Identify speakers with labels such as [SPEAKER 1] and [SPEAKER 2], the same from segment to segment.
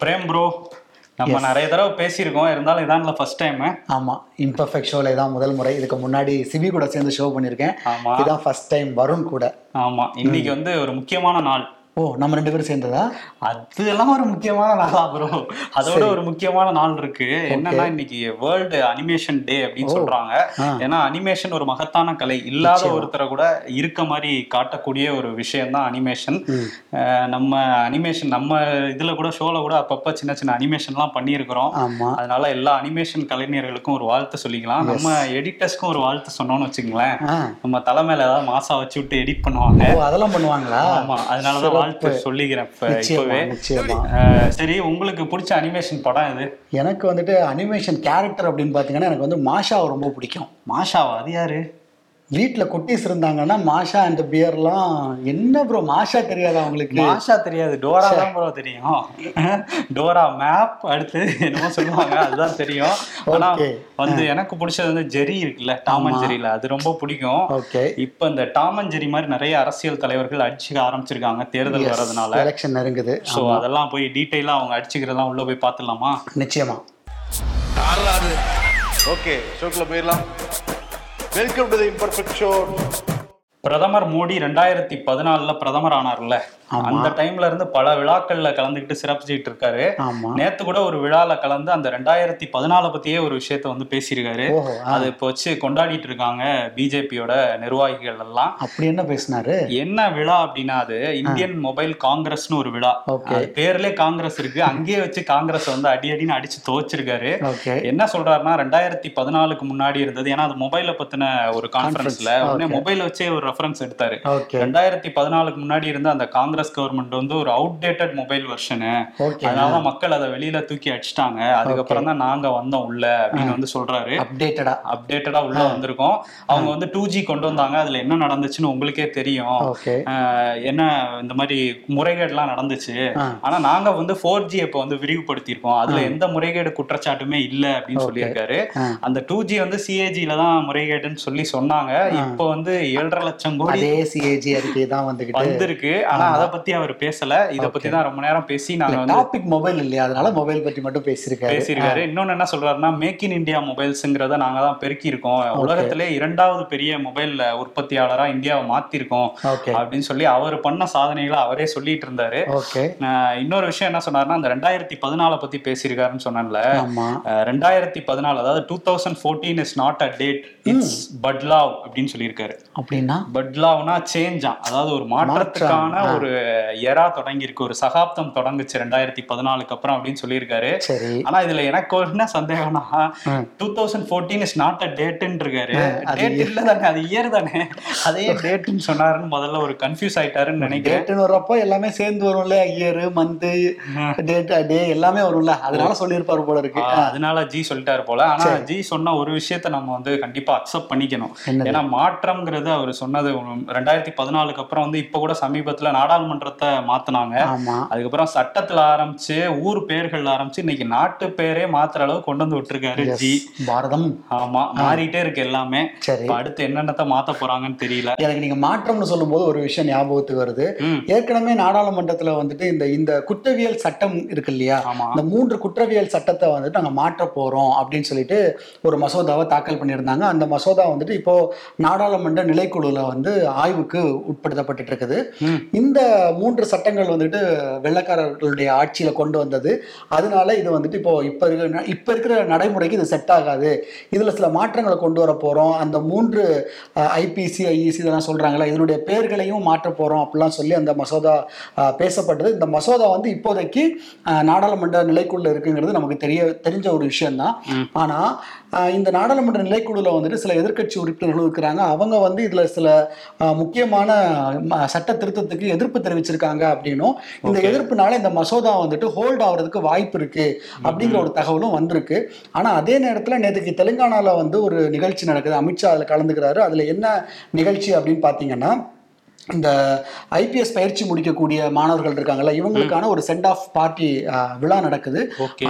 [SPEAKER 1] Frame bro நம்ம நிறைய தடவை பேசியிருக்கோம். இருந்தாலும் இதான் ஃபர்ஸ்ட் டைம்
[SPEAKER 2] ஆமா இம்பர்ஃபெக்ட் ஷோல இதான் முதல் முறை. இதுக்கு முன்னாடி சிவி கூட சேர்ந்து ஷோ பண்ணியிருக்கேன்.
[SPEAKER 1] ஆமா.
[SPEAKER 2] இதான் ஃபர்ஸ்ட் டைம் வருண் கூட.
[SPEAKER 1] ஆமா இன்னைக்கு வந்து ஒரு முக்கியமான நாள்.
[SPEAKER 2] ஓ நம்ம ரெண்டு பேரும் சேர்ந்ததா?
[SPEAKER 1] அதெல்லாம் ஒரு முக்கியமான நாளா ப்ரோ அதோட ஒரு முக்கியமான நாள் இருக்கு. என்னன்னா இன்னைக்கு வேர்ல்டு அனிமேஷன் டே அப்படின்னு சொல்றாங்க. ஏன்னா அனிமேஷன் ஒரு மகத்தான கலை. இல்லாத ஒருத்தரை கூட இருக்க மாதிரி காட்டக்கூடிய ஒரு விஷயம் தான் அனிமேஷன் நம்ம அனிமேஷன் நம்ம இதுல கூட ஷோல கூட அப்பப்ப சின்ன சின்ன அனிமேஷன்லாம் பண்ணியிருக்கிறோம். அதனால எல்லா அனிமேஷன் கலைஞர்களுக்கும் ஒரு வாழ்த்து சொல்லிக்கலாம். நம்ம எடிட்டர்ஸ்க்கும் ஒரு வாழ்த்து சொன்னோம்னு வச்சுங்களேன் நம்ம தலைமையில ஏதாவது மாசா வச்சு விட்டு எடிட் பண்ணுவாங்க.
[SPEAKER 2] அதெல்லாம் பண்ணுவாங்களா?
[SPEAKER 1] ஆமா. அதனாலதான் வாழ்த்து சொல்லிக்கிறேன் இப்பவே. சரி உங்களுக்கு பிடிச்ச அனிமேஷன் படம் இது
[SPEAKER 2] எனக்கு வந்துட்டு அனிமேஷன் கேரக்டர் அப்படின்னு பார்த்தீங்கன்னா எனக்கு வந்து மாஷாவை ரொம்ப பிடிக்கும்.
[SPEAKER 1] மாஷாவா? அது யாரு?
[SPEAKER 2] வீட்டில் குட்டீஸ் இருந்தாங்கன்னா மாஷா அண்ட் பியர்லாம் என்ன ப்ரோ மாஷா தெரியாதா அவங்களுக்கு
[SPEAKER 1] மாஷா தெரியாது. டோரா தான் ப்ரோ தெரியும். டோரா மேப் அடுத்து என்னமோ சொல்லுவாங்க. அதுதான் தெரியும். ஆனா
[SPEAKER 2] Okay.
[SPEAKER 1] வந்து எனக்கு பிடிச்சது வந்து ஜெரி இருக்குல்ல. டாம் அண்ட் ஜெரில அது ரொம்ப பிடிக்கும்.
[SPEAKER 2] ஓகே.
[SPEAKER 1] இப்ப இந்த டாம் அண்ட் ஜெரி மாதிரி நிறைய அரசியல் தலைவர்கள் அடிச்சுக்க ஆரம்பிச்சிருக்காங்க. தேர்தல் வர்றதுனால.
[SPEAKER 2] எலெக்ஷன் நெருங்குது.
[SPEAKER 1] சோ அதெல்லாம் போய் டீட்டெயிலா அவங்க அடிச்சுக்கிறதெல்லாம் உள்ள போய் பார்த்துடலாமா?
[SPEAKER 2] நிச்சயமா.
[SPEAKER 3] ஓகே. ஷோக்குள்ள போயிடலாம். Welcome to the imperfect show
[SPEAKER 1] பிரதமர் மோடி ரெண்டாயிரத்தி பதினாலில் பிரதமர் ஆனார்ல. அந்த டைம்ல இருந்து பல விழாக்கள்ல கலந்துக்கிட்டு சிறப்பிச்சுட்டு இருக்காரு. நேத்து கூட ஒரு விழால கலந்து அந்த ரெண்டாயிரத்தி பதினால பத்தியே ஒரு விஷயத்த வந்து பேசியிருக்காரு. அது இப்போ வச்சு கொண்டாடிட்டு இருக்காங்க பிஜேபியோட நிர்வாகிகள் எல்லாம்.
[SPEAKER 2] அப்படி என்ன பேசினாரு?
[SPEAKER 1] என்ன விழா அப்படின்னா அது இந்தியன் மொபைல் காங்கிரஸ்னு ஒரு விழா. பேர்லயே காங்கிரஸ் இருக்கு. அங்கேயே வச்சு காங்கிரஸ் வந்து அடி அடின்னு அடிச்சு துவச்சிருக்காரு. என்ன சொல்றாருன்னா ரெண்டாயிரத்தி பதினாலுக்கு முன்னாடி இருந்தது. ஏன்னா அது மொபைல பத்தின ஒரு கான்ஃபரன்ஸ்ல உடனே மொபைல வச்சே ஒரு ரெஃபரன்ஸ் எடுத்தாரு. ரெண்டாயிரத்தி பதினாலுக்கு முன்னாடி இருந்த அந்த காங்கிரஸ் கவர்மெண்ட் வந்து ஒரு அவுடேட்டட் மொபைல் வெர்ஷனு அதனால மக்கள் அதை வெளியில தூக்கி அடிச்சிட்டாங்க. அதுக்கப்புறம் தான் நாங்க வந்தோம் உள்ள அப்படின்னு வந்து சொல்றாரு.
[SPEAKER 2] அப்டேட்டடா
[SPEAKER 1] அப்டேட்டடா உள்ள வந்திருக்கோம். அவங்க வந்து டூ ஜி கொண்டு வந்தாங்க. அதுல என்ன நடந்துச்சுன்னு உங்களுக்கே தெரியும். என்ன இந்த மாதிரி முறைகேடுலாம் நடந்துச்சு. ஆனா நாங்க வந்து ஃபோர் ஜி இப்ப வந்து விரிவுபடுத்தியிருக்கோம். அதுல எந்த முறைகேடு குற்றச்சாட்டுமே இல்ல அப்படின்னு சொல்லியிருக்காரு. அந்த டூ ஜி வந்து சிஏஜில தான் முறைகேடுன்னு சொல்லி சொன்னாங்க. இப்போ வந்து ஏழரை லட்சம் கோடி
[SPEAKER 2] அதே சிஏஜி அறிக்கை தான் வந்துகிட்டு.
[SPEAKER 1] வந்திருக்கு. ஆனா அத பத்தி அவர் பேசல. இத பத்தி தான் ரொம்ப நேரம் பேசி நாங்க
[SPEAKER 2] டாபிக் மொபைல் இல்லையா? அதனால மொபைல் பத்தி மட்டும் பேசியிருக்காரு.
[SPEAKER 1] பேசியிருக்காரு. இன்னொன்னு என்ன சொல்றாருன்னா மேக் இன் இந்தியா மொபைல்ஸ்ங்கிறத நாங்க தான் பெருக்கி இருக்கோம் உலகத்திலே இரண்டாவது பெரிய மொபைல் உற்பத்தியாளரா இந்தியாவை மாத்திருக்கோம் அப்படின்னு சொல்லி அவர் பண்ண சாதனைகளை அவரே சொல்லிட்டு இருந்தாரு. இன்னொரு விஷயம் என்ன சொன்னாருன்னா அந்த ரெண்டாயிரத்தி பதினாலை பத்தி பேசியிருக்காருன்னு ஆஹ் ரெண்டாயிரத்தி பதினாலு அதாவது two thousand fourteen is not a date it's பட்லாவ் அப்படின்னு சொல்லியிருக்காரு.
[SPEAKER 2] அப்படின்னா?
[SPEAKER 1] பட்லாவ்னா சேஞ்சா அதாவது ஒரு மாற்றத்துக்கான ஒரு எரா தொடங்கி இருக்கு ஒரு சகாப்தம் தொடங்குச்சு ரெண்டாயிரத்தி பதினாலுக்கு அப்புறம் அப்படின்னு சொல்லியிருக்காரு.
[SPEAKER 2] சரி.
[SPEAKER 1] ஆனா இதுல எனக்கு என்ன சந்தேகம்னா. Two thousand fourteen is not a டேட்னு இருக்காரு டேட் இல்ல தானே அது இயர் தானே. அதே டேட்னு சொன்னாருன்னு முதல்ல ஒரு கன்ஃபியூஸ் ஆயிட்டாருன்னு நினைக்கிறேன்.
[SPEAKER 2] டேட்டுன்னு வர்றப்போ எல்லாமே சேர்ந்து வரும்ல இயர் மந்த் டேட் டே எல்லாமே வரும்ல? அதனால சொல்லியிருப்பாரு போல இருக்கு.
[SPEAKER 1] அதனால ஜி சொல்லிட்டாரு போல. ஆனா ஜி சொன்ன ஒரு விஷயத்த நம்ம வந்து கண்டிப்பா அக்செப்ட் பண்ணிக்கணும்? ஏன்னா மாற்றம்ங்கிறது அவர் சொன்னது ரெண்டாயிரத்தி பதினாலுக்கு அப்புறம் வந்து இப்ப கூட சமீபத்துல நாடாளுமன்றத்தை மாத்துனாங்க. அதுக்கப்புறம் சட்டத்துல ஆரம்பிச்சு ஊர் பெயர்கள்ல ஆரம்பிச்சு இன்னைக்கு நாட்டு பேரே மாத்துற அளவு கொண்டு வந்து விட்டுருக்காரு ஜி.
[SPEAKER 2] பாரதம்.
[SPEAKER 1] ஆமா மாறிட்டே இருக்கு எல்லாமே.
[SPEAKER 2] சரி.
[SPEAKER 1] அடுத்து என்னென்னத்த மாத்த போறாங்கன்னு தெரியல.
[SPEAKER 2] எனக்கு நீங்க மாற்றம்னு சொல்லும்போது ஒரு விஷயம் ஞாபகத்துக்கு வருது. ஏற்கனவே நாடாளுமன்றத்துல வந்துட்டு இந்த இந்த குற்றவியல் சட்டம் இருக்கு இல்லையா? இந்த மூன்று குற்றவியல் சட்டத்தை வந்துட்டு நாங்க மாற்ற போறோம் அப்படின்னு சொல்லிட்டு ஒரு மசோதாவை தாக்கல் பண்ணியிருந்தாங்க. அந்த மசோதா வந்துட்டு இப்போ நாடாளுமன்ற நிலைக்குழுல வந்து ஆய்வுக்கு உட்படுத்தப்பட்டு இருக்குது. இந்த மூன்று சட்டங்கள் வந்துட்டு வெள்ளக்காரர்களுடைய ஆட்சியில கொண்டு வந்தது. அதனால இது வந்துட்டு இப்போ இப்ப இருக்கிற இப்ப இருக்கிற நடைமுறைக்கு இது செட் ஆகாது. இதுல சில மாற்றங்களை கொண்டு வர போறோம். அந்த மூன்று ஐபிசி ஐஇசி இதெல்லாம் சொல்றாங்களா இதனுடைய பேர்களையும் மாற்ற போறோம் அப்படிலாம் சொல்லி அந்த மசோதா பேசப்பட்டது. இந்த மசோதா வந்து இப்போதைக்கு நாடாளுமன்ற நிலைக்குள்ள இருக்குங்கிறது நமக்கு தெரிய தெரிஞ்ச ஒரு விஷயம்தான்.
[SPEAKER 1] ம்.
[SPEAKER 2] ஆனா அஹ், இந்த நாடாளுமன்ற நிலைக்குழுல வந்துட்டு சில எதிர்க்கட்சி உறுப்பினர்கள் இருக்கிறாங்க. அவங்க வந்து இதுல சில முக்கியமான சட்ட திருத்தத்துக்கு எதிர்ப்பு தெரிவிச்சிருக்காங்க அப்படின்னும் இந்த எதிர்ப்புனால இந்த மசோதா வந்துட்டு ஹோல்ட் ஆகுறதுக்கு வாய்ப்பு இருக்கு அப்படிங்கிற ஒரு தகவலும் வந்திருக்கு. ஆனா அதே நேரத்துல நேற்றுக்கு தெலுங்கானால வந்து ஒரு நிகழ்ச்சி நடக்குது. அமித்ஷா அதுல கலந்துக்கிறாரு. அதுல என்ன நிகழ்ச்சி அப்படின்னு பாத்தீங்கன்னா இந்த ஐபிஎஸ் பயிற்சி முடிக்கக்கூடிய மாணவர்கள் இருக்காங்கல்ல இவங்களுக்கான ஒரு சென்ட் ஆஃப் பார்ட்டி விழா நடக்குது.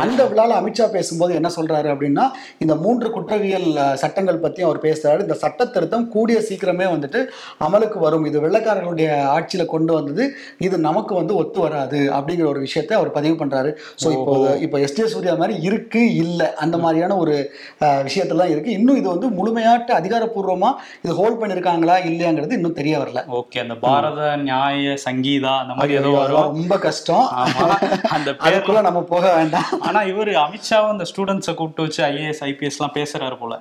[SPEAKER 2] அந்த விழால அமித்ஷா பேசும்போது என்ன சொல்றாரு அப்படின்னா இந்த மூன்று குற்றவியல் சட்டங்கள் பத்தி அவர் பேசுறாரு. இந்த சட்ட திருத்தம் கூடிய சீக்கிரமே வந்துட்டு அமலுக்கு வரும். இது வெள்ளைக்காரர்களுடைய ஆட்சியில கொண்டு வந்தது. இது நமக்கு வந்து ஒத்து வராது அப்படிங்கிற ஒரு விஷயத்தை அவர் பதிவு பண்றாரு. ஸோ இப்போ இப்போ எஸ். ஜே சூர்யா மாதிரி இருக்கு இல்லை அந்த மாதிரியான ஒரு விஷயத்தெல்லாம் இருக்கு. இன்னும் இது வந்து முழுமையாட்டு அதிகாரப்பூர்வமா இது ஹோல்ட் பண்ணிருக்காங்களா இல்லையாங்கிறது இன்னும் தெரிய வரல.
[SPEAKER 1] ஓகே. அந்த பாரத நியாய சங்கீதா அந்த மாதிரி ஏதோ வரும்.
[SPEAKER 2] ரொம்ப கஷ்டம்.
[SPEAKER 1] அந்த பேர்
[SPEAKER 2] அதுக்குள்ள நம்ம போக வேண்டாம்.
[SPEAKER 1] ஆனா இவரு அமித்ஷாவும் இந்த ஸ்டூடெண்ட்ஸை கூப்பிட்டு வச்சு ஐஏஎஸ் ஐபிஎஸ் எல்லாம் பேசுறாரு போல.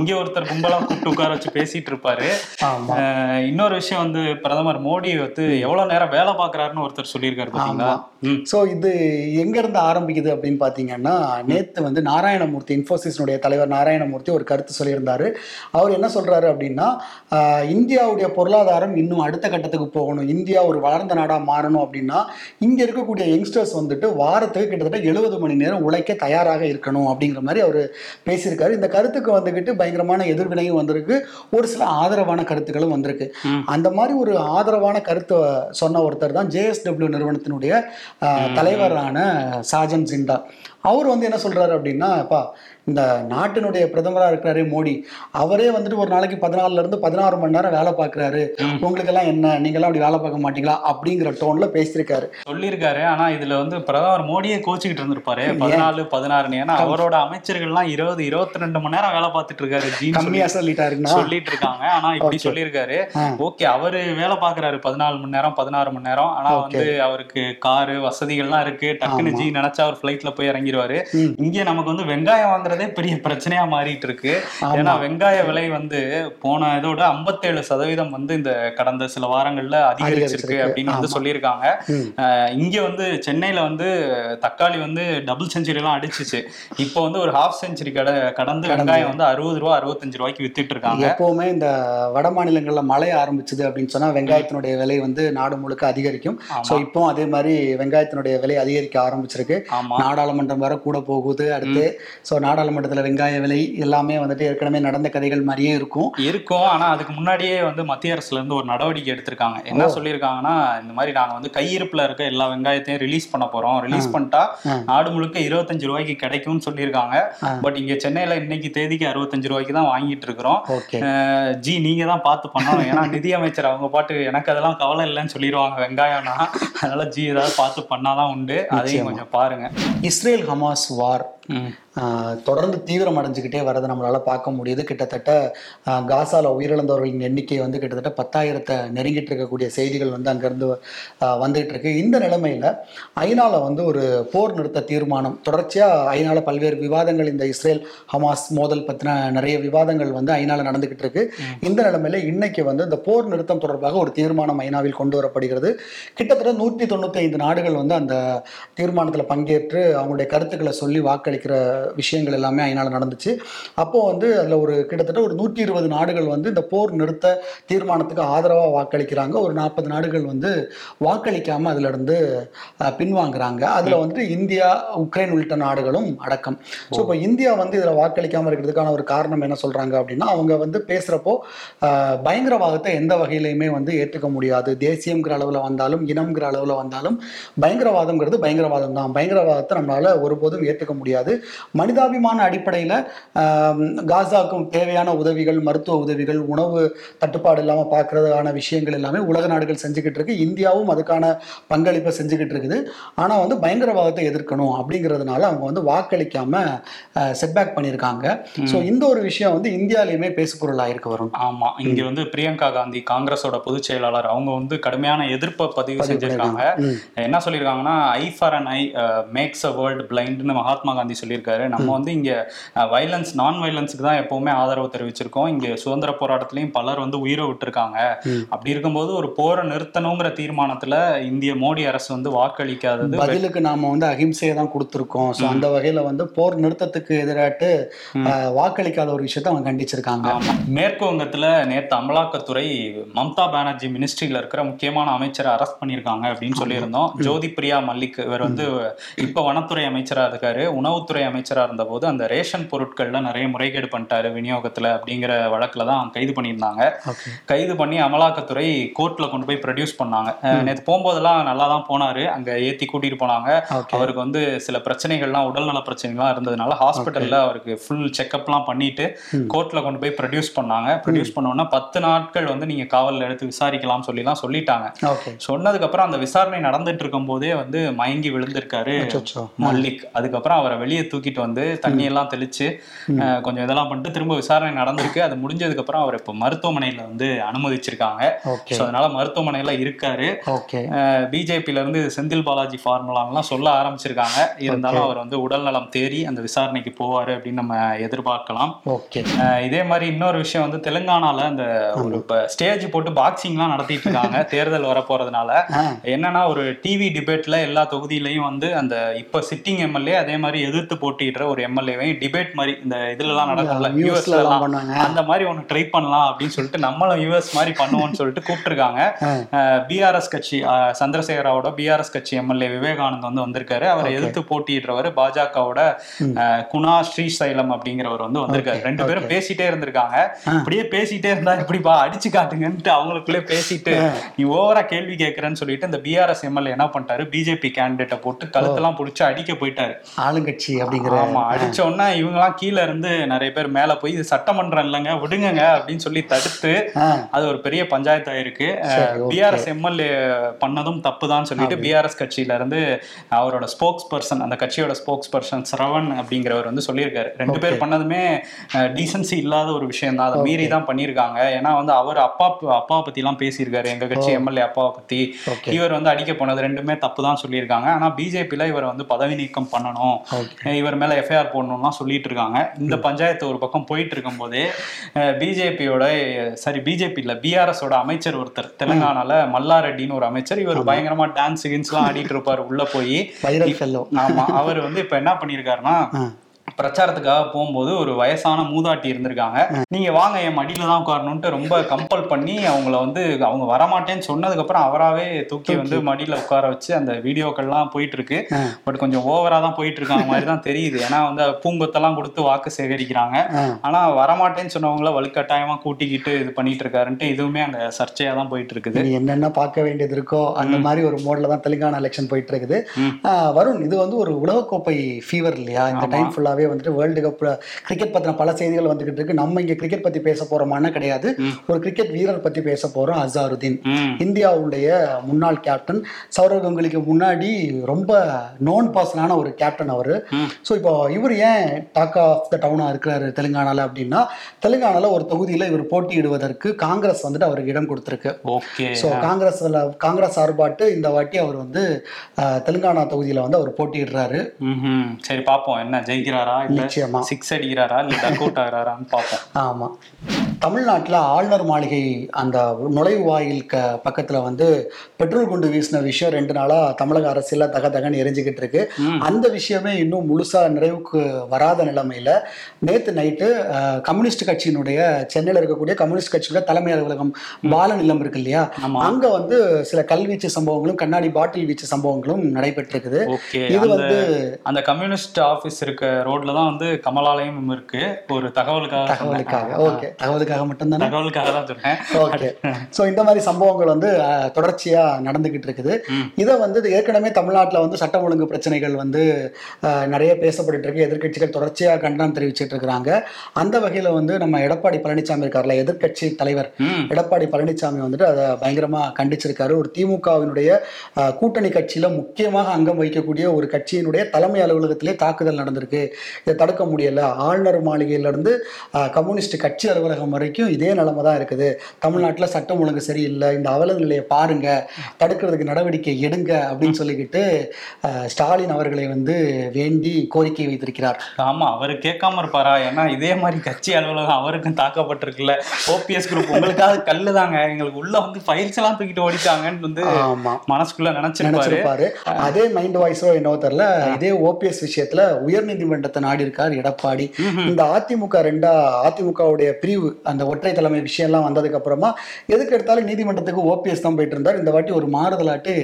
[SPEAKER 1] இங்க ஒருத்தர் கும்பலா கூப்பிட்டு உட்கார வச்சு பேசிட்டு இருப்பாரு. இன்னொரு விஷயம் வந்து பிரதமர் மோடி வந்து எவ்வளவு நேரம் வேலை பாக்குறாருன்னு ஒருத்தர் சொல்லியிருக்காரு பாத்தீங்களா.
[SPEAKER 2] ஸோ இது எங்க இருந்து ஆரம்பிக்குது அப்படின்னு பார்த்தீங்கன்னா நேத்து வந்து நாராயணமூர்த்தி இன்ஃபோசிஸ்னுடைய தலைவர் நாராயணமூர்த்தி ஒரு கருத்து சொல்லியிருந்தாரு. அவர் என்ன சொல்றாரு அப்படின்னா இந்தியாவுடைய பொருளாதாரம் இன்னும் அடுத்த கட்டத்துக்கு போகணும். இந்தியா ஒரு வளர்ந்த நாடா மாறணும் அப்படின்னா இங்க இருக்கக்கூடிய யங்ஸ்டர்ஸ் வந்துட்டு வாரத்துக்கு கிட்டத்தட்ட எழுபது மணி நேரம் உழைக்க தயாராக இருக்கணும் அப்படிங்கிற மாதிரி அவர் பேசியிருக்காரு. இந்த கருத்துக்கு வந்துக்கிட்டு பயங்கரமான எதிர்வினையும் வந்திருக்கு. ஒரு சில ஆதரவான கருத்துக்களும் வந்திருக்கு. அந்த மாதிரி ஒரு ஆதரவான கருத்தை சொன்ன ஒருத்தர் தான் ஜேஎஸ்டபிள்யூ நிறுவனத்தினுடைய தலைவரான சாஜன் ஜிண்டா. அவர் வந்து என்ன சொல்றாரு அப்படின்னா அப்பா இந்த நாட்டினுடைய பிரதமராக இருக்கிறாரே மோடி. அவரே வந்துட்டு ஒரு நாளைக்கு பதினாலுல இருந்து பதினாறு மணி நேரம் வேலை பார்க்குறாரு. உங்களுக்கெல்லாம் என்ன? நீங்கெல்லாம் அப்படி வேலை பார்க்க மாட்டீங்களா? அப்படிங்கிற டோன்ல பேசியிருக்காரு.
[SPEAKER 1] சொல்லியிருக்காரு. ஆனா இதுல வந்து பிரதமர் மோடியே கோச்சுக்கிட்டு இருந்திருப்பாரு. பதினாலு பதினாறுன்னு. ஏன்னா அவரோட அமைச்சர்கள்லாம் இருபது இருபத்தி ரெண்டு மணி நேரம் வேலை பார்த்துட்டு இருக்காரு ஜீன்
[SPEAKER 2] கம்மியா சொல்லிட்டாருன்னா?
[SPEAKER 1] சொல்லிட்டு இருக்காங்க ஆனா இப்படி சொல்லியிருக்காரு. ஓகே அவரு வேலை பாக்குறாரு பதினாலு மணி நேரம் பதினாறு மணி நேரம். ஆனா வந்து அவருக்கு காரு வசதிகள்லாம் இருக்கு. டக்குன்னு ஜி நினைச்சா அவர் ஃபிளைட்ல போய் இறங்கிடுவாரு
[SPEAKER 2] ம்.
[SPEAKER 1] இங்க நமக்கு வந்து வெங்காயம் வாங்குறதே பெரிய பிரச்சனையா மாறிட்டு இருக்கு ஏன்னா வெங்காய விலை வந்து போன இதோட 57% சதவீதம் வந்து இந்த கடந்த சில வாரங்கள்ல அதிகரிச்சிருக்கு. அப்படின்னு வந்து சொல்லியிருக்காங்க. இங்க வந்து சென்னையில வந்து தக்காளி வந்து டபுள் செஞ்சுரி எல்லாம் அடிச்சிச்சு. இப்போ வந்து ஒரு ஹாஃப் செஞ்சுரி கட கடந்து வெங்காயம் வந்து அறுபது ரூபா அறுபத்தஞ்சு ரூபாய்க்கு வித்துட்டு இருக்காங்க.
[SPEAKER 2] எப்பவுமே இந்த வட மாநிலங்கள்ல மழை ஆரம்பிச்சது அப்படின்னு சொன்னா வெங்காயத்தினுடைய விலை வந்து நாடு முழுக்க அதிகரிக்கும். ஸோ இப்போ அதே மாதிரி வெங்காயத்தினுடைய விலை அதிகரிக்க ஆரம்பிச்சிருக்கு.
[SPEAKER 1] ஆமா.
[SPEAKER 2] நாடாளுமன்றம் வர கூட போகுது அடுத்து. ஸோ நாடாளுமன்றத்துல வெங்காய விலை எல்லாமே வந்துட்டு ஏற்கனவே நடந்த கதைகள் மாதிரியே இருக்கும்.
[SPEAKER 1] இருக்கும். ஆனா அதுக்கு முன்னாடியே வந்து மத்திய அரசுல இருந்து ஒரு நடவடிக்கை எடுத்திருக்காங்க. என்ன சொல்லியிருக்காங்கன்னா இந்த மாதிரி நாங்க வந்து கையிருப்புல இருக்க எல்லா வெங்காயத்தையும் ரிலீஸ் பண்ண போறோம். ரிலீஸ் பண்ணிட்டா. நாடு முழுக்க இருபத்தஞ்சு ரூபாய்க்கு கிடைக்கும்னு சொல்லியிருக்காங்க. பட் இங்க சென்னையில இன்னைக்கு தேதிக்கு அறுபத்தஞ்சு ரூபாய்க்கு தான் வாங்கிட்டு இருக்கிறோம். ஜி நீங்க தான் பார்த்து பண்ணணும். ஏன்னா நிதியமைச்சர் அவங்க பாட்டு எனக்கு அதெல்லாம் கவலை இல்லைன்னு சொல்லிடுவாங்க வெங்காயம்னா. அதனால ஜி ஏதாவது பார்த்து பண்ணாதான் உண்டு. அதையும் கொஞ்சம் பாருங்க.
[SPEAKER 2] இஸ்ரேல் ஹமாஸ் வார்
[SPEAKER 1] ம்.
[SPEAKER 2] ஆஹ் தொடர்ந்து தீவிரம் அடைஞ்சுக்கிட்டே வரதை நம்மளால பார்க்க முடியுது. கிட்டத்தட்ட காசால உயிரிழந்தவர்களின் எண்ணிக்கை வந்து கிட்டத்தட்ட பத்தாயிரத்தை நெருங்கிட்டு இருக்கக்கூடிய செய்திகள் வந்து அங்கேருந்து வந்துகிட்டு இருக்கு. இந்த நிலைமையில ஐநால வந்து ஒரு போர் நிறுத்த தீர்மானம் தொடர்ச்சியா ஐநால பல்வேறு விவாதங்கள் இந்த இஸ்ரேல் ஹமாஸ் மோதல் பத்தின நிறைய விவாதங்கள் வந்து ஐநால நடந்துகிட்டு இருக்கு. இந்த நிலைமையில இன்னைக்கு வந்து இந்த போர் நிறுத்தம் தொடர்பாக ஒரு தீர்மானம் ஐநாவில் கொண்டு வரப்படுகிறது. கிட்டத்தட்ட நூற்றி தொண்ணூத்தி ஐந்து நாடுகள் வந்து அந்த தீர்மானத்தில் பங்கேற்று அவங்களுடைய கருத்துக்களை சொல்லி வாக்களிக்கிற விஷயங்கள் எல்லாமே அதனால் நடந்துச்சு. அப்போது வந்து அதில் ஒரு கிட்டத்தட்ட ஒரு நூற்றி இருபது நாடுகள் வந்து இந்த போர் நிறுத்த தீர்மானத்துக்கு ஆதரவாக வாக்களிக்கிறாங்க. ஒரு நாற்பது நாடுகள் வந்து வாக்களிக்காமல் அதிலிருந்து பின்வாங்குறாங்க. அதில் வந்துட்டு இந்தியா உக்ரைன் உள்ளிட்ட நாடுகளும் அடக்கம். ஸோ இப்போ இந்தியா வந்து இதில் வாக்களிக்காமல் இருக்கிறதுக்கான ஒரு காரணம் என்ன சொல்கிறாங்க அப்படின்னா அவங்க வந்து பேசுகிறப்போ பயங்கரவாதத்தை எந்த வகையிலையுமே வந்து ஏற்றுக்க முடியாது. தேசியங்கிற அளவில் வந்தாலும் இனம்ங்கிற அளவில் வந்தாலும் பயங்கரவாதம்ங்கிறது பயங்கரவாதம் தான் பயங்கரவாதத்தை நம்மளால் ஒருபோதும் ஏற்றுக்க முடியாது. மனிதாபிமான அடிப்படையில் காசாக்கும் தேவையான உதவிகள் மருத்துவ உதவிகள் உணவு தட்டுப்பாடு இல்லாமல் பார்க்கறதுக்கான விஷயங்கள் எல்லாமே உலக நாடுகள் செஞ்சுக்கிட்டு இருக்கு. இந்தியாவும் அதுக்கான பங்களிப்பை செஞ்சுக்கிட்டு இருக்குது. ஆனால் வந்து பயங்கரவாதத்தை எதிர்க்கணும் அப்படிங்கிறதுனால அவங்க வந்து வாக்களிக்காம செட்பேக் பண்ணியிருக்காங்க. ஸோ இந்த ஒரு விஷயம் வந்து இந்தியாலையுமே பேசுபொருளாக இருக்க வரும்
[SPEAKER 1] ஆமா. இங்க வந்து பிரியங்கா காந்தி காங்கிரஸோட பொதுச் செயலாளர் அவங்க வந்து கடுமையான எதிர்ப்பை பதிவு செஞ்சிருக்காங்க. என்ன சொல்லியிருக்காங்கன்னா eye for an eye makes a world பிளைண்ட்னு Mahatma Gandhi சொல்லியிருக்காரு. நம்ம வந்து இங்க வைலன்ஸ் நான் வைலன்ஸுக்கு தான் எப்பவுமே ஆதரவு தெரிவிச்சிருக்கோம். இங்க சுதந்திர போராட்டத்திலையும் பலர் வந்து உயிரை விட்டுருக்காங்க. அப்படி இருக்கும்போது ஒரு போரை நிறுத்தணுங்கிற தீர்மானத்துல இந்திய மோடி அரசு வந்து வாக்களிக்காதது
[SPEAKER 2] பதிலுக்கு நாம வந்து அகிம்சையை தான் கொடுத்துருக்கோம். ஸோ அந்த வகையில வந்து போர் நிறுத்தத்துக்கு எதிராட்டு வாக்களிக்காத ஒரு விஷயத்தை அவங்க கண்டிச்சிருக்காங்க.
[SPEAKER 1] மேற்கு வங்கத்துல நேத்து அமலாக்கத்துறை மம்தா பானர்ஜி மினிஸ்ட்ரியில இருக்கிற முக்கியமான அமைச்சரை அரெஸ்ட் பண்ணியிருக்காங்க அப்படின்னு சொல்லியிருந்தோம். ஜோதி பிரியா மல்லிக் இவர் வந்து இப்ப வனத்துறை அமைச்சரா இருக்காரு. உணவு உணவுத்துறை அமைச்சரா இருந்தபோது அந்த ரேஷன் பொருட்கள்ல நிறைய முறைகேடு பண்ணிட்டாரு விநியோகத்துல அப்படிங்கிற வழக்குல தான் கைது பண்ணியிருந்தாங்க. கைது பண்ணி அமலாக்கத்துறை கோர்ட்ல கொண்டு போய் ப்ரொடியூஸ் பண்ணாங்க. நேத்து போகும்போதெல்லாம் நல்லா தான் போனாரு. அங்க ஏத்தி கூட்டிட்டு போனாங்க. அவருக்கு வந்து சில பிரச்சனைகள்லாம் உடல்நல பிரச்சனைகள்லாம் இருந்ததுனால ஹாஸ்பிட்டல்ல அவருக்கு ஃபுல் செக்அப்லாம் பண்ணிட்டு கோர்ட்ல கொண்டு போய் ப்ரொடியூஸ் பண்ணாங்க. ப்ரொடியூஸ் பண்ணோன்னா பத்து நாட்கள் வந்து நீங்க காவல்ல எடுத்து விசாரிக்கலாம் சொல்லிலாம் சொல்லிட்டாங்க.
[SPEAKER 2] ஓகே.
[SPEAKER 1] சொன்னதுக்கு அப்புறம் அந்த விசாரணை நடந்துட்டு இருக்கும் போதே வந்து மயங்கி விழுந்திருக்காரு மல்லிக். அதுக்கப்புறம் அவரை வெளியே தூக்கிட்டு வந்து தண்ணி எல்லாம் தெளிச்சு கொஞ்சம் இதெல்லாம் பண்ணிட்டு திரும்ப விசாரணை நடந்திருக்கு. அது முடிஞ்சதுக்கு அப்புறம் அவர் இப்போ மருத்துவமனையில வந்து அனுமதிச்சிருக்காங்க. ஸோ அதனால மருத்துவமனையில இருக்காரு.
[SPEAKER 2] ஓகே.
[SPEAKER 1] பிஜேபியில இருந்து செந்தில் பாலாஜி ஃபார்முலாலாம் சொல்ல ஆரம்பிச்சிருக்காங்க. இருந்தாலும் அவர் வந்து உடல்நலம் தேறி அந்த விசாரணைக்கு போவாரு அப்படின்னு நம்ம எதிர்பார்க்கலாம். இதே மாதிரி இன்னொரு விஷயம் வந்து தெலுங்கானால அந்த ஒரு ஸ்டேஜ் போட்டு பாக்ஸிங்லாம் நடத்திட்டு இருக்காங்க. தேர்தல் வர போறதுனால
[SPEAKER 2] ஆ.
[SPEAKER 1] என்னன்னா ஒரு டிவி டிபேட்ல எல்லா தொகுதியிலையும் வந்து அந்த இப்ப சிட்டிங் எம்எல்ஏ அதே மாதிரி எதிர்த்து போட்டியிடுற ஒரு எம்எல்ஏவையும் டிபேட் மாதிரி இந்த இதுல எல்லாம் நடக்கும்ல
[SPEAKER 2] யூஎஸ்ல
[SPEAKER 1] அந்த மாதிரி ஒன்று ட்ரை பண்ணலாம் அப்படின்னு சொல்லிட்டு நம்மளும் யூஎஸ் மாதிரி பண்ணுவோம்னு சொல்லிட்டு கூப்பிட்டுருக்காங்க. பிஆர்எஸ் கட்சி சந்திரசேகராவோட பிஆர்எஸ் கட்சி எம்எல்ஏ விவேகானந்த் வந்து வந்திருக்காரு. அவரை எதிர்த்து போட்டியிடுறவர் பாஜகவோட குணா ஸ்ரீசைலம் அப்படிங்கிறவர் வந்து வந்திருக்காரு. ரெண்டு பேரும் பேசிட்டே இருந்திருக்காங்க. அப்படியே பேசிட்டே இருந்தா எப்படிப்பா அடிச்சு காட்டுங்கன்ட்டு அவங்களுக்குள்ளே பேசிட்டு நீ ஓவரா கேள்வி கேட்கறேன்னு சொல்லிட்டு இந்த பிஆர்எஸ் எம்எல்ஏ என்ன பண்ணிட்டாரு? பிஜேபி கேண்டிடேட்டை போட்டு கழுத்தெல்லாம் பிடிச்சி அடிக்க போயிட்டாரு.
[SPEAKER 2] ஆளுங்கட்சி அப்படிங்கிற
[SPEAKER 1] ஆமா அடிச்ச உடனே இவங்கெல்லாம் கீழ இருந்து நிறைய பேர் மேல போய் இது சட்டமன்றம் இல்லைங்க விடுங்கங்க அப்படின்னு சொல்லி தடுத்து அது ஒரு பெரிய பஞ்சாயத்து ஆயிருக்கு. பிஆர்எஸ் எம்எல்ஏ பண்ணதும் தப்பு தான் சொல்லிட்டு பிஆர்எஸ் கட்சியில இருந்து அவரோட ஸ்போக்ஸ் பர்சன் அந்த கட்சியோட ஸ்போக்ஸ் பர்சன் ஸ்ரவன் அப்படிங்கிறவர் வந்து சொல்லியிருக்காரு. ரெண்டு பேர் பண்ணதுமே டீசன்சி இல்லாத ஒரு விஷயம் தான். அதை மீறி தான் பண்ணியிருக்காங்க. ஏன்னா வந்து அவர் அப்பா அப்பா பத்தி எல்லாம் பேசியிருக்காரு. எங்க கட்சி எம்எல்ஏ அப்பாவை பத்தி. இவர் வந்து அடிக்க போனது ரெண்டுமே தப்பு தான் சொல்லியிருக்காங்க. ஆனா பிஜேபியில இவர் வந்து பதவி நீக்கம் பண்ணணும். இவர் மேல எஃப்ஐஆர் போடணும்லாம் சொல்லிட்டு இருக்காங்க. இந்த பஞ்சாயத்து ஒரு பக்கம் போயிட்டு இருக்கும் போதே பிஜேபியோட சாரி பிஜேபி இல்ல பிஆர்எஸ் ஓட அமைச்சர் ஒருத்தர் தெலுங்கானால மல்லாரெட்டின்னு ஒரு அமைச்சர். இவர் பயங்கரமா டான்ஸ் கின்ஸ்லாம் ஆடிட்டு இருப்பாரு உள்ள போய். ஆமா அவர் வந்து இப்ப என்ன பண்ணிருக்காருன்னா பிரச்சாரத்துக்காக போகும்போது ஒரு வயசான மூதாட்டி இருந்திருக்காங்க. நீங்க வாங்க என் மடியில தான் உட்காரணும்ட்டு ரொம்ப கம்பல் பண்ணி அவங்கள வந்து அவங்க வரமாட்டேன்னு சொன்னதுக்கு அப்புறம் அவராவே தூக்கி வந்து மடியில உட்கார வச்சு அந்த வீடியோக்கள்லாம் போயிட்டு இருக்கு. பட் கொஞ்சம் ஓவரா தான் போயிட்டு இருக்காங்க மாதிரி தான் தெரியுது. ஏன்னா வந்து பூங்கொத்தெல்லாம் கொடுத்து வாக்கு சேகரிக்கிறாங்க. ஆனா வரமாட்டேன்னு சொன்னவங்கள வலுக்கட்டாயமா கூட்டிக்கிட்டு இது பண்ணிட்டு இருக்காருன்ட்டு இதுவுமே அங்க சர்ச்சையா தான் போயிட்டு இருக்குது
[SPEAKER 2] என்னென்ன பார்க்க வேண்டியது இருக்கோ அந்த மாதிரி ஒரு மோட்ல தான் தெலுங்கானா எலெக்ஷன் போயிட்டு இருக்குது வருண் இது வந்து ஒரு உலகக்கோப்பை ஃபீவர் இல்லையா? இந்த டைம் ஃபுல்லாவே வந்துட்டு வேர்ல்டு கப் கிரிக்கெட் பத்தின பல செய்திகள் வந்துகிட்டு இருக்கு. நம்ம இங்க கிரிக்கெட் பத்தி பேச போறோமானா கிடையாது. ஒரு கிரிக்கெட் வீரர் பத்தி பேச போறோம் அசாருதீன். இந்தியாவுடைய முன்னாள் கேப்டன் சௌரவ் கங்குலிக்கு முன்னாடி ரொம்ப நோன் பர்சனான ஒரு கேப்டன் அவர். ஸோ இப்போ இவர் ஏன் டாக் ஆஃப் த டவுனாக இருக்கிறாரு தெலுங்கானால அப்படின்னா தெலுங்கானால ஒரு தொகுதியில் இவர் போட்டியிடுவதற்கு காங்கிரஸ் வந்துட்டு அவருக்கு இடம் கொடுத்துருக்கு. ஸோ காங்கிரஸ்ல காங்கிரஸ் சார்பாட்டு இந்த வாட்டி அவர் வந்து தெலுங்கானா தொகுதியில் வந்து அவர் போட்டியிடுறாரு.
[SPEAKER 1] சரி பாப்போம் என்ன ஜெயிக்கிறாரா? இல்ல சிக்ஸ் அடிக்கிறாரா இல்ல டக் அவுட் ஆகிறாரான்னு பாப்போம்
[SPEAKER 2] ஆமா. தமிழ்நாட்டில் ஆளுநர் மாளிகை அந்த நுழைவு வாயில் க பக்கத்தில் வந்து பெட்ரோல் குண்டு வீசின விஷயம் ரெண்டு நாளாக தமிழக அரசியலில் தக தகன்னு எரிஞ்சுக்கிட்டு இருக்கு. அந்த விஷயமே இன்னும் முழுசாக நிறைவுக்கு வராத நிலைமையில் நேற்று நைட்டு கம்யூனிஸ்ட் கட்சியினுடைய சென்னையில் இருக்கக்கூடிய கம்யூனிஸ்ட் கட்சியோட தலைமை அலுவலகம் பாலன் இல்லம் இருக்கு இல்லையா. அங்கே வந்து சில கல்வீச்சு சம்பவங்களும் கண்ணாடி பாட்டில் வீச்சு சம்பவங்களும் நடைபெற்றிருக்குது. இது வந்து
[SPEAKER 1] அந்த கம்யூனிஸ்ட் ஆபீஸ் இருக்க ரோட்ல தான் வந்து கமலாலயம் இருக்கு. ஒரு தகவலுக்காக.
[SPEAKER 2] தகவலுக்காக. ஓகே. தகவலுக்காக மட்டும்தானே?
[SPEAKER 1] தகவலுக்காக தான் சொன்னேன்
[SPEAKER 2] ஓகே ஸோ இந்த மாதிரி சம்பவங்கள் வந்து தொடர்ச்சியா நடந்துகிட்டு இருக்குது. இதை வந்து ஏற்கனவே தமிழ்நாட்டில் வந்து சட்டம் ஒழுங்கு பிரச்சனைகள் வந்து நிறைய பேசப்பட்டு இருக்கு. எதிர்க்கட்சிகள் தொடர்ச்சியா கண்டனம் தெரிவிச்சிட்டு இருக்கிறாங்க. அந்த வகையில வந்து நம்ம எடப்பாடி பழனிசாமி இருக்கார்ல எதிர்க்கட்சி தலைவர் எடப்பாடி பழனிசாமி வந்துட்டு அதை பயங்கரமா கண்டிச்சிருக்காரு. ஒரு திமுகவினுடைய கூட்டணி கட்சியில முக்கியமாக அங்கம் வகிக்கக்கூடிய ஒரு கட்சியினுடைய தலைமை அலுவலகத்திலே தாக்குதல் நடந்திருக்கு. இதை தடுக்க முடியல. ஆளுநர் மாளிகையில இருந்து அஹ், கம்யூனிஸ்ட் கட்சி அலுவலகம் வரைக்கும் இதே நிலைமை தான் இருக்குது. தமிழ்நாட்டில் சட்டம் ஒழுங்கு சரியில்லை. இந்த அவல நிலையை பாருங்க. தடுக்கிறதுக்கு நடவடிக்கை எடுங்க அப்படின்னு சொல்லிக்கிட்டு ஸ்டாலின் அவர்களை வந்து வேண்டி கோரிக்கை வைத்திருக்கிறார்.
[SPEAKER 1] ஆமா அவரு கேட்காம இருப்பாரா? ஏன்னா இதே மாதிரி கட்சி அலுவலகம் அவருக்கும் தாக்கப்பட்டிருக்குல்ல. ஓபிஎஸ் குரூப் உங்களுக்காக கல்லுதாங்க எங்களுக்கு உள்ள வந்து ஃபைல்ஸ் எல்லாம் தூக்கிட்டு ஓடிட்டாங்கன்னு வந்து மனசுக்குள்ள நினைச்சிருப்பாரு.
[SPEAKER 2] நினைச்சிருப்பாரு. அதே மைண்ட் வாய்ஸோ என்னவோ தெரியல. இதே ஓபிஎஸ் விஷயத்துல உயர்நீதிமன்றத்தை நாடி இருக்கார் எடப்பாடி இந்த அதிமுக ரெண்டா அதிமுகவுடைய பிரிவு அந்த ஒற்றை தலைமை விஷயம்லாம் வந்ததுக்கு அப்புறமா எதுக்கு எடுத்தாலும் நீதிமன்றத்துக்கு ஓபிஎஸ் தான் போயிட்டு இருந்தார். இந்த வாட்டி ஒரு மாறுதலாட்டு?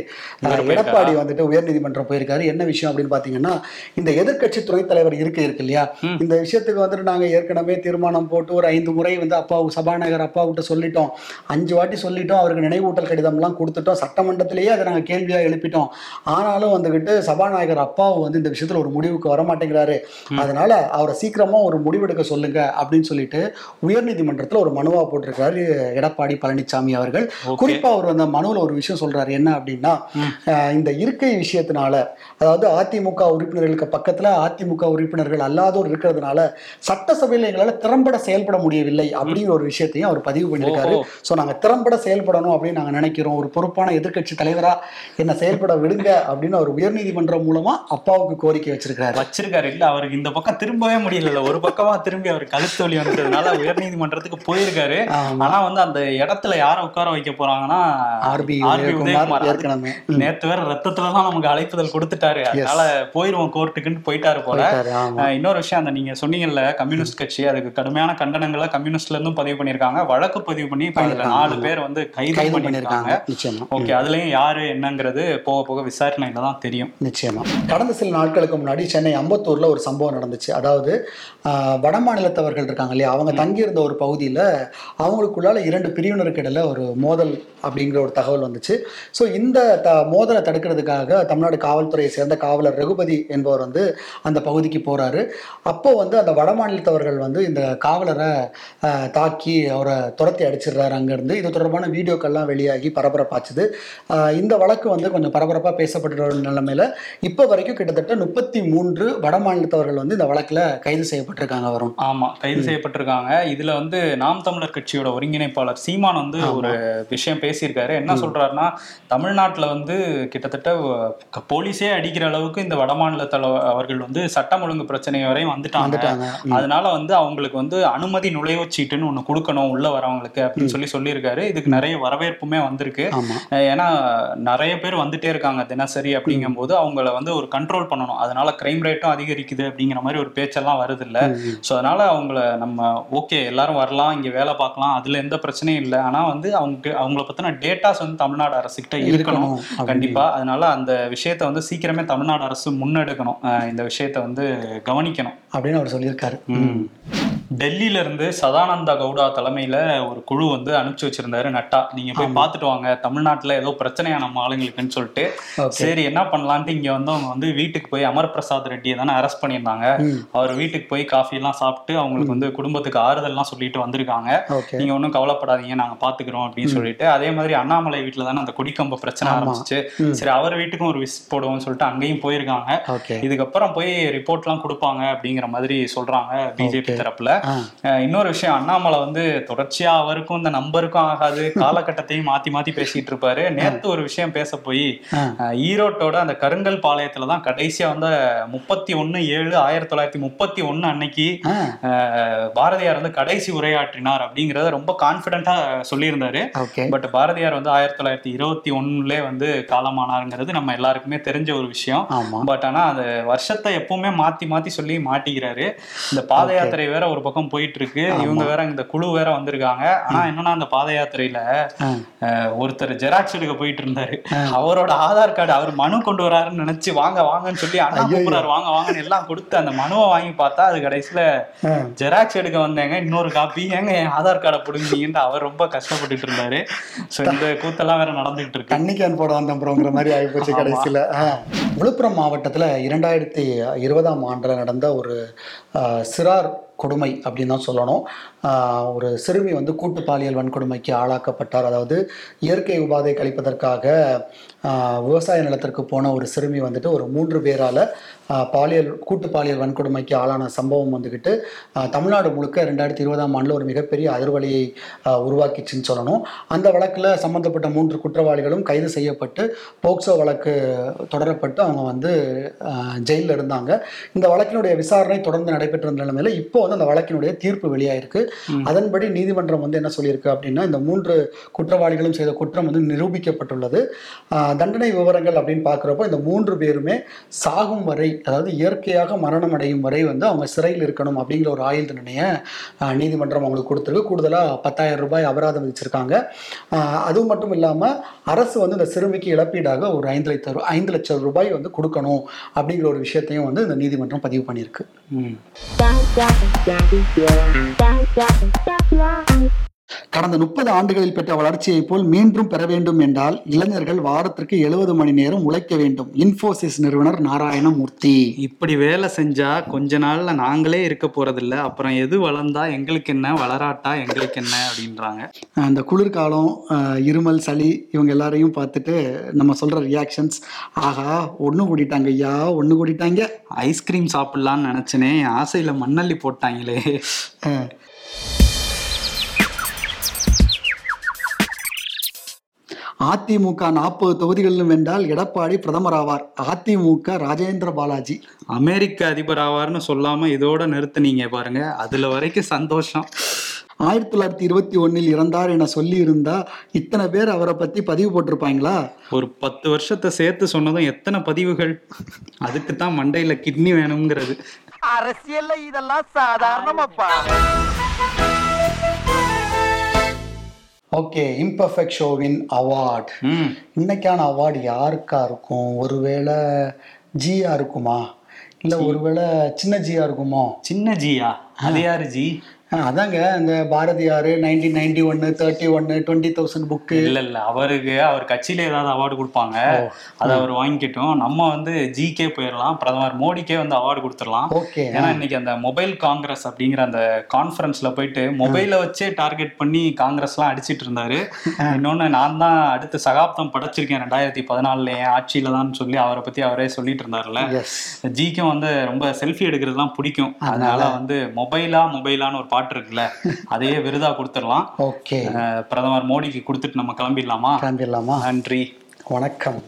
[SPEAKER 2] எடப்பாடி வந்துட்டு உயர்நீதிமன்றம் போயிருக்காரு. என்ன விஷயம் அப்படின்னு பாத்தீங்கன்னா இந்த எதிர்க்கட்சி துணைத் தலைவர் இருக்கை இருக்கு இல்லையா? இந்த விஷயத்துக்கு வந்துட்டு நாங்க ஏற்கனவே தீர்மானம் போட்டு ஒரு ஐந்து முறை வந்து அப்பாவு சபாநாயகர் அப்பாவுகிட்ட சொல்லிட்டோம். அஞ்சு வாட்டி சொல்லிட்டோம். அவருக்கு நினைவூட்டல் கடிதம்லாம் கொடுத்துட்டோம். சட்டமன்றத்திலேயே அதை நாங்க கேள்வியா எழுப்பிட்டோம். ஆனாலும் வந்துகிட்டு சபாநாயகர் அப்பாவு வந்து இந்த விஷயத்துல ஒரு முடிவுக்கு வர மாட்டேங்கிறாரு அதனால அவரை சீக்கிரமா ஒரு முடிவெடுக்க சொல்லுங்க அப்படின்னு சொல்லிட்டு உயர்நீதிமன்றத்துல ஒரு மனுவா போட்டிருக்காரு எடப்பாடி பழனிசாமி அவர்கள்.
[SPEAKER 1] Okay.
[SPEAKER 2] குறிப்பா அவர் அந்த மனுவுல ஒரு விஷயம் சொல்றாரு என்ன அப்படின்னா இந்த இருக்கை விஷயத்தினால அதாவது அதிமுக உறுப்பினர்களுக்கு பக்கத்துல அதிமுக உறுப்பினர்கள் அல்லாதோர் இருக்கிறதுனால சட்டசபையில எங்களால திறம்பட செயல்பட முடியவில்லை அப்படிங்கிற ஒரு விஷயத்தையும் அவர் பதிவு பண்ணியிருக்காரு.
[SPEAKER 1] ஓஹோ.
[SPEAKER 2] சோ நாங்க திறம்பட செயல்படணும் அப்படின்னு நாங்க நினைக்கிறோம். ஒரு பொறுப்பான எதிர்க்கட்சி தலைவரா என்ன செயல்பட விடுங்க அப்படின்னு அவர் உயர்நீதிமன்றம் மூலமா அப்பாவுக்கு கோரிக்கை வச்சிருக்காரு
[SPEAKER 1] வச்சிருக்காரு. இல்ல அவருக்கு இந்த பக்கம் திரும்பவே முடியல ஒரு பக்கமா திரும்பி அவர் கழுத்து வலி வந்ததுனால உயர்நீதிமன்றத்துக்கு போயிருக்காரு. ஆனா வந்து அந்த இடத்துல யார உட்கார வைக்க போறாங்கன்னா
[SPEAKER 2] ஆர்பி
[SPEAKER 1] ஆர்பி
[SPEAKER 2] உதயகுமார்
[SPEAKER 1] நேத்து வேற ரத்தத்துல தான் நமக்கு அழைப்புதல் கொடுத்துட்டாரு. அதனால போயிருவோம் கோர்ட்டுக்குன்னு போயிட்டாரு போல. இன்னொரு விஷயம் அந்த நீங்க சொன்னீங்கல்ல கம்யூனிஸ்ட் கட்சி அதுக்கு கடுமையான கண்டனங்களை கம்யூனிஸ்ட்ல இருந்தும் பதிவு பண்ணிருக்காங்க வழக்கு பதிவு பண்ணி இப்ப நாலு பேர் வந்து கைது பண்ணிருக்காங்க ஓகே அதுலயும் யாரு என்னங்கிறது போக போக விசாரணையில தான் தெரியும்.
[SPEAKER 2] நிச்சயமா. கடந்த சில நாட்களுக்கு முன்னாடி சென்னை அம்பத்தூர்ல ஒரு சம்பவம் நடந்துச்சு. அதாவது ஆஹ், வட மாநிலத்தவர்கள் இருக்காங்க இல்லையா? அவங்க தங்கியிருந்த ஒரு பகுதியில் அவங்களுக்குள்ளால இரண்டு பிரிவினருக்கு இடையில ஒரு மோதல் அப்படிங்கிற ஒரு தகவல் வந்துச்சு. ஸோ இந்த த மோதலை தடுக்கிறதுக்காக தமிழ்நாடு காவல்துறையை சேர்ந்த காவலர் ரகுபதி என்பவர் வந்து அந்த பகுதிக்கு போறாரு. அப்போ வந்து அந்த வட மாநிலத்தவர்கள் வந்து இந்த காவலரை தாக்கி அவரை துரத்தி அடிச்சிடுறாரு அங்கேருந்து. இது தொடர்பான வீடியோக்கள்லாம் வெளியாகி பரபரப்பாச்சுது. இந்த வழக்கு வந்து கொஞ்சம் பரபரப்பாக பேசப்பட்டு வரும் நிலைமையில இப்போ வரைக்கும் கிட்டத்தட்ட முப்பத்தி மூன்று வட மாநிலத்தவர்கள் வந்து இந்த வழக்கில் கைது செய்யப்பட்டிருக்காங்க வரும்
[SPEAKER 1] ஆமா கைது செய்யப்பட்டிருக்காங்க. இதுல வந்து நாம் தமிழர் கட்சியோட ஒருங்கிணைப்பாளர் சீமான் வந்து ஒரு விஷயம் பேசியிருக்காரு. என்ன சொல்றாருன்னா தமிழ்நாட்டுல வந்து கிட்டத்தட்ட போலீஸே அடிக்கிற அளவுக்கு இந்த வடமாநில தல அவர்கள் வந்து சட்டம் ஒழுங்கு பிரச்சனை வரையும் வந்துட்டாங்க. அதனால வந்து அவங்களுக்கு வந்து அனுமதி நுழைவுச் சீட்டுன்னு ஒண்ணு கொடுக்கணும் உள்ள வரவங்களுக்கு அப்படின்னு சொல்லி சொல்லியிருக்காரு. இதுக்கு நிறைய வரவேற்புமே வந்திருக்கு. ஏன்னா நிறைய பேர் வந்துட்டே இருக்காங்க தினசரி அப்படிங்கும்போது அவங்கள வந்து ஒரு கண்ட்ரோல் பண்ணணும். அதனால கிரைம் ரேட்டும் அதிகரிக்குது அப்படிங்கிற மாதிரி ஒரு பேச்செல்லாம் வருது இல்ல ஸோ அதனால அவங்கள நம்ம ஓகே எல்லாரும் வரலாம். இங்க வேலை பார்க்கலாம் அதுல எந்த பிரச்சனையும் இல்லை. ஆனா வந்து அவங்க அவங்கள பத்தின டேட்டாஸ் வந்து தமிழ்நாடு அரசுகிட்ட இருக்கணும்
[SPEAKER 2] இருக்கணும். அப்படின்னு.
[SPEAKER 1] கண்டிப்பா. அதனால அந்த விஷயத்தை வந்து சீக்கிரமே தமிழ்நாடு அரசு முன்னெடுக்கணும். இந்த விஷயத்தை வந்து கவனிக்கணும்.
[SPEAKER 2] அப்படின்னு அவர் சொல்லியிருக்காரு.
[SPEAKER 1] ம். டெல்லியில இருந்து சதானந்தா கவுடா தலைமையில ஒரு குழு வந்து அனுப்பிச்சு வச்சிருந்தாரு நட்டா. நீங்க போய் பார்த்துட்டு வாங்க. தமிழ்நாட்டுல ஏதோ பிரச்சனையா நம்ம ஆளுங்களுக்குன்னு சொல்லிட்டு. சரி என்ன பண்ணலான்ட்டு இங்க வந்து அவங்க வந்து வீட்டுக்கு போய் அமர் பிரசாத் ரெட்டியை தானே அரெஸ்ட் பண்ணியிருந்தாங்க. அவர் வீட்டுக்கு போய் காஃபி எல்லாம் சாப்பிட்டு அவங்களுக்கு வந்து குடும்பத்துக்கு ஆறுதல்லாம் சொல்லிட்டு வந்திருக்காங்க. நீங்க ஒன்றும் கவலைப்படாதீங்க நாங்க பாத்துக்கிறோம் அப்படின்னு சொல்லிட்டு அதே மாதிரி அண்ணாமலை வீட்டுல தானே அந்த குடிக்கம்ப பிரச்சனை ஆரம்பிச்சு சரி அவர் வீட்டுக்கும் ஒரு விசிட் போடுவோம்னு சொல்லிட்டு அங்கேயும் போயிருக்காங்க. இதுக்கப்புறம் போய் ரிப்போர்ட்லாம் கொடுப்பாங்க அப்படிங்கிற மாதிரி சொல்றாங்க பிஜேபி தரப்புல. இன்னொரு விஷயம் அண்ணாமலை வந்து தொடர்ச்சியா அவருக்கும் இந்த நம்பருக்கும் ஆகாது காலகட்டத்தையும் மாத்தி மாத்தி பேசிட்டு இருப்பாரு. நேத்து ஒரு விஷயம் பேச போய் ஈரோட்டோட அந்த கருங்கல் பாளையத்துல தான் கடைசியா வந்து முப்பத்தி ஒண்ணு ஏழு ஆயிரத்தி தொள்ளாயிரத்தி முப்பத்தி ஒண்ணு அன்னைக்கு பாரதியார் வந்து கடைசி உரையாற்றினார் அப்படிங்கறத ரொம்ப கான்பிடண்டா சொல்லியிருந்தாரு. பட் பாரதியார் வந்து ஆயிரத்தி தொள்ளாயிரத்தி இருபத்தி ஒண்ணுலே வந்து காலமானாருங்கிறது நம்ம எல்லாருக்குமே தெரிஞ்ச ஒரு விஷயம். பட் ஆனா அந்த வருஷத்தை எப்பவுமே மாத்தி மாத்தி சொல்லி மாட்டிக்கிறாரு. இந்த பாத யாத்திரை வேற ஒரு பக்கம் போயிட்டு இருக்கு இவங்க வேற இந்த குழு வேற வந்திருக்காங்க. ஆனா என்னன்னா அந்த பாத யாத்திரையில ஒருத்தர் ஜெராக்ஸ் எடுக்க போயிட்டு இருந்தாரு அவரோட ஆதார் கார்டு அவர் மனு கொண்டு வராருன்னு நினைச்சு வாங்க வாங்கன்னு சொல்லி அண்ணா கூப்பிடுறாரு. வாங்க வாங்கன்னு எல்லாம் கொடுத்து அந்த மனுவை வாங்கி பார்த்தா அது கடைசியில. ஜெராக்ஸ் எடுக்க வந்தேங்க. இன்னொரு காப்பி ஏங்க என் ஆதார் கார்டை பிடுங்கிட்டு அவர் ரொம்ப கஷ்டப்பட்டுட்டு இருந்தாரு. சோ இந்த கூத்தெல்லாம் வேற நடந்துகிட்டு இருக்கு.
[SPEAKER 2] தண்ணி கேன் போட வந்த அப்புறங்கிற மாதிரி ஆகிப்போச்சு கடைசியில். விழுப்புரம் மாவட்டத்தில் இரண்டாயிரத்தி இருபதாம் ஆண்டில் நடந்த ஒரு சிறார் கொடுமை அப்படின்னு தான் சொல்லணும். ஒரு சிறுமி வந்து கூட்டு பாலியல் வன்கொடுமைக்கு ஆளாக்கப்பட்டார். அதாவது இயற்கை உபாதை கழிப்பதற்காக விவசாய நிலத்திற்கு போன ஒரு சிறுமி வந்துட்டு ஒரு மூன்று பேரால் பாலியல் கூட்டு பாலியல் வன்கொடுமைக்கு ஆளான சம்பவம் வந்துக்கிட்டு தமிழ்நாடு முழுக்க ரெண்டாயிரத்தி இருபதாம் ஆண்டில் ஒரு மிகப்பெரிய அதிர்வலியை உருவாக்கிச்சுன்னு சொல்லணும். அந்த வழக்கில் சம்மந்தப்பட்ட மூன்று குற்றவாளிகளும் கைது செய்யப்பட்டு போக்சோ வழக்கு தொடரப்பட்டு அவங்க வந்து ஜெயிலில் இருந்தாங்க. இந்த வழக்கினுடைய விசாரணை தொடர்ந்து நடைபெற்று வந்த இப்போ வந்து அந்த வழக்கினுடைய தீர்ப்பு வெளியாயிருக்கு. அதன்படி நீதிமன்றம் வந்து என்ன சொல்லியிருக்கு அப்படின்னா இந்த மூன்று குற்றவாளிகளும் செய்த குற்றம் வந்து நிரூபிக்கப்பட்டுள்ளது. தண்டனை விவரங்கள் அப்படின்னு பார்க்குறப்போ இந்த மூன்று பேருமே சாகும் வரை அதாவது இயற்கையாக மரணம் அடையும் வரை வந்து அவங்க சிறையில் இருக்கணும் அப்படிங்கிற ஒரு ஆயுள் தண்டனையை நீதிமன்றம் அவங்களுக்கு கொடுத்துருக்கு. கூடுதலாக பத்தாயிரம் ரூபாய் அபராதம் விதிச்சிருக்காங்க. அதுவும் மட்டும் இல்லாமல் அரசு வந்து இந்த சிறுமிக்கு இழப்பீடாக ஒரு ஐந்து லட்சம் ஐந்து லட்சம் ரூபாய் வந்து கொடுக்கணும் அப்படிங்கிற ஒரு விஷயத்தையும் வந்து இந்த நீதிமன்றம் பதிவு பண்ணியிருக்கு.
[SPEAKER 1] Yeah.
[SPEAKER 2] கடந்த முப்பது ஆண்டுகளில் பெற்ற வளர்ச்சியைப் போல் மீண்டும் பெற வேண்டும் என்றால் இளைஞர்கள் வாரத்திற்கு எழுபது மணி நேரம் உழைக்க வேண்டும். இன்ஃபோசிஸ் நிறுவனர் நாராயணமூர்த்தி.
[SPEAKER 1] இப்படி வேலை செஞ்சா கொஞ்ச நாள்ல நாங்களே இருக்க போறதில்ல. அப்புறம் எது வளர்ந்தா எங்களுக்கு என்ன? வளராட்டா எங்களுக்கு என்ன? அப்படின்றாங்க.
[SPEAKER 2] அந்த குளிர்காலம் இருமல் சளி இவங்க எல்லாரையும் பார்த்துட்டு நம்ம சொல்ற ரியாக்ஷன்ஸ் ஆஹா ஒன்று கூட்டிட்டாங்க ஐயா ஒன்று கூட்டிட்டாங்க
[SPEAKER 1] ஐஸ்கிரீம் சாப்பிடலாம்னு நினைச்சனே. என் ஆசையில மண்ணள்ளி போட்டாங்களே.
[SPEAKER 2] அதிமுக நாற்பது தொகுதிகளிலும் வென்றால் எடப்பாடி பிரதமர் ஆவார். அதிமுக ராஜேந்திர பாலாஜி.
[SPEAKER 1] அமெரிக்க அதிபர் ஆவார்னு சொல்லாம இதோட நிறுத்துனீங்க பாருங்க. அதுல வரைக்கும் சந்தோஷம்.
[SPEAKER 2] ஆயிரத்தி தொள்ளாயிரத்தி இருபத்தி ஒன்னில் இறந்தார் என சொல்லி இருந்தா இத்தனை பேர் அவரை பத்தி பதிவு போட்டிருப்பாங்களா?
[SPEAKER 1] ஒரு பத்து வருஷத்தை சேர்த்து சொன்னதும் எத்தனை பதிவுகள்? அதுக்கு தான் மண்டையில கிட்னி வேணுங்கிறது.
[SPEAKER 4] அரசியல்ல இதெல்லாம் சாதாரணமாப்பா.
[SPEAKER 2] ஓகே இம்பர்ஃபெக்ட் ஷோவின் அவார்ட் இன்னைக்கான அவார்டு யாருக்கா இருக்கும்? ஒருவேளை ஜியா இருக்குமா? இல்லை ஒருவேளை சின்ன ஜியா இருக்குமோ?
[SPEAKER 1] சின்ன ஜியா அது யாரு ஜி
[SPEAKER 2] ஆ, அதாங்க இந்த பாரதியார் நைன்டீன் நைன்டி ஒன்று தேர்ட்டி ஒன்று டுவெண்ட்டி தௌசண்ட் புக்கு
[SPEAKER 1] இல்ல இல்ல அவருக்கு அவர் கட்சியில ஏதாவது அவார்டு கொடுப்பாங்க. அதை அவர் வாங்கிக்கட்டும். நம்ம வந்து ஜிகே போயிடலாம் பிரதமர் மோடிக்கே வந்து அவார்டு கொடுத்துடலாம்.
[SPEAKER 2] ஓகே
[SPEAKER 1] ஏன்னா இன்னைக்கு அந்த மொபைல் காங்கிரஸ் அப்படிங்கிற அந்த கான்ஃபரன்ஸ்ல போயிட்டு மொபைலை வச்சே டார்கெட் பண்ணி காங்கிரஸ்லாம் அடிச்சிட்டு இருந்தாரு. இன்னொன்னு நான் தான் அடுத்து சகாப்தம் படைச்சிருக்கேன் ரெண்டாயிரத்தி பதினாலுல என் ஆட்சியில தான் சொல்லி அவரை பத்தி அவரே சொல்லிட்டு இருந்தாருல்ல.
[SPEAKER 2] எஸ்
[SPEAKER 1] ஜிக்கும் வந்து ரொம்ப செல்ஃபி எடுக்கிறதுலாம் பிடிக்கும். அதனால வந்து மொபைலா மொபைலான்னு ஒரு பாட்டு இருக்குல்ல அதையே விருதா கொடுத்துடலாம்.
[SPEAKER 2] ஓகே.
[SPEAKER 1] பிரதமர் மோடிக்கு கொடுத்துட்டு நம்ம கிளம்பிடலாமா?
[SPEAKER 2] கிளம்பிடலாமா?
[SPEAKER 1] நன்றி.
[SPEAKER 2] வணக்கம்.